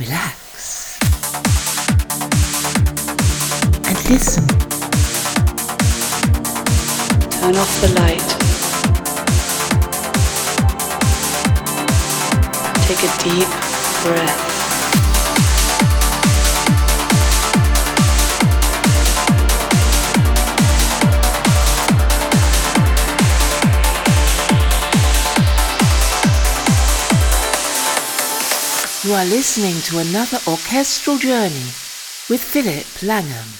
relax, and listen. Turn off the light. Take a deep breath. You are listening to another orchestral journey with Philip Langham.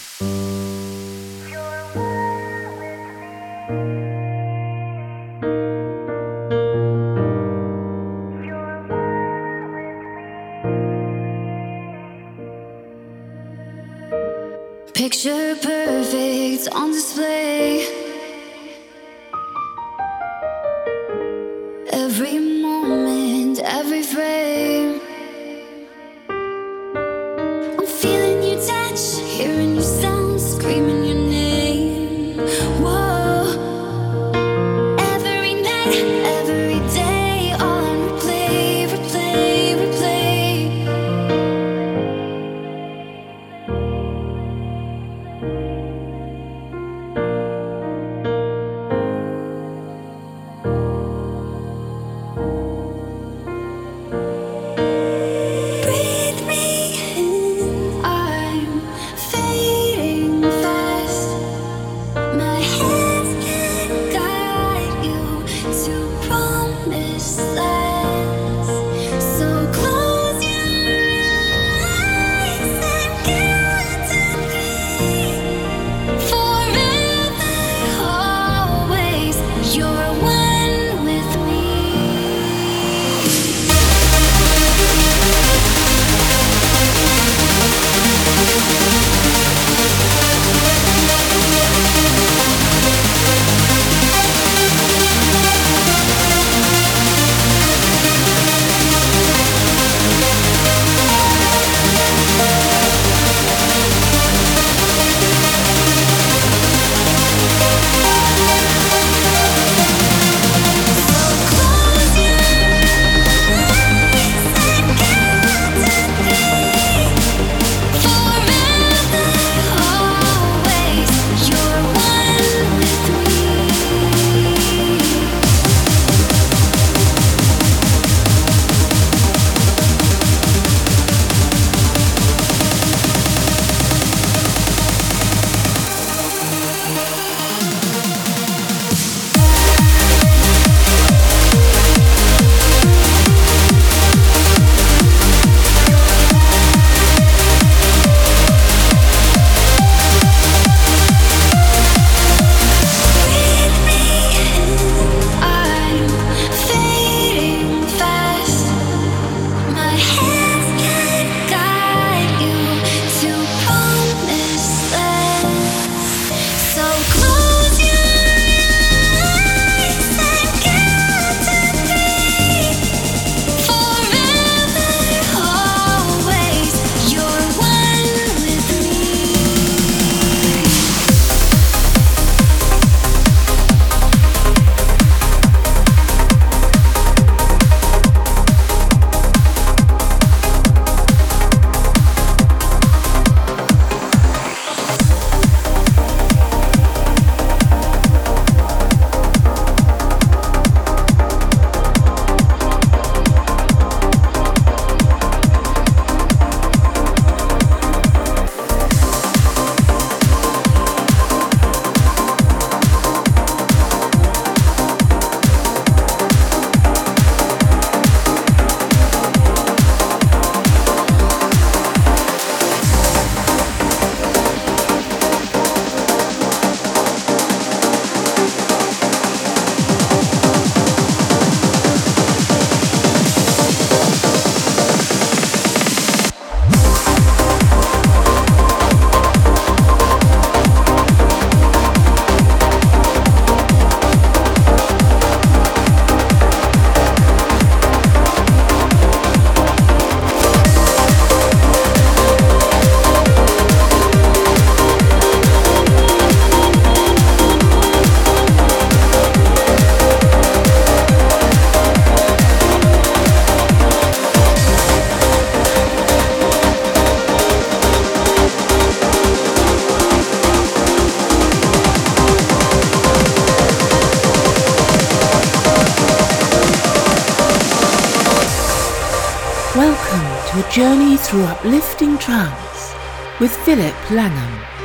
Through uplifting trance with Philip Langham.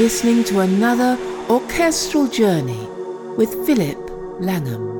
Listening to another orchestral journey with Philip Langham.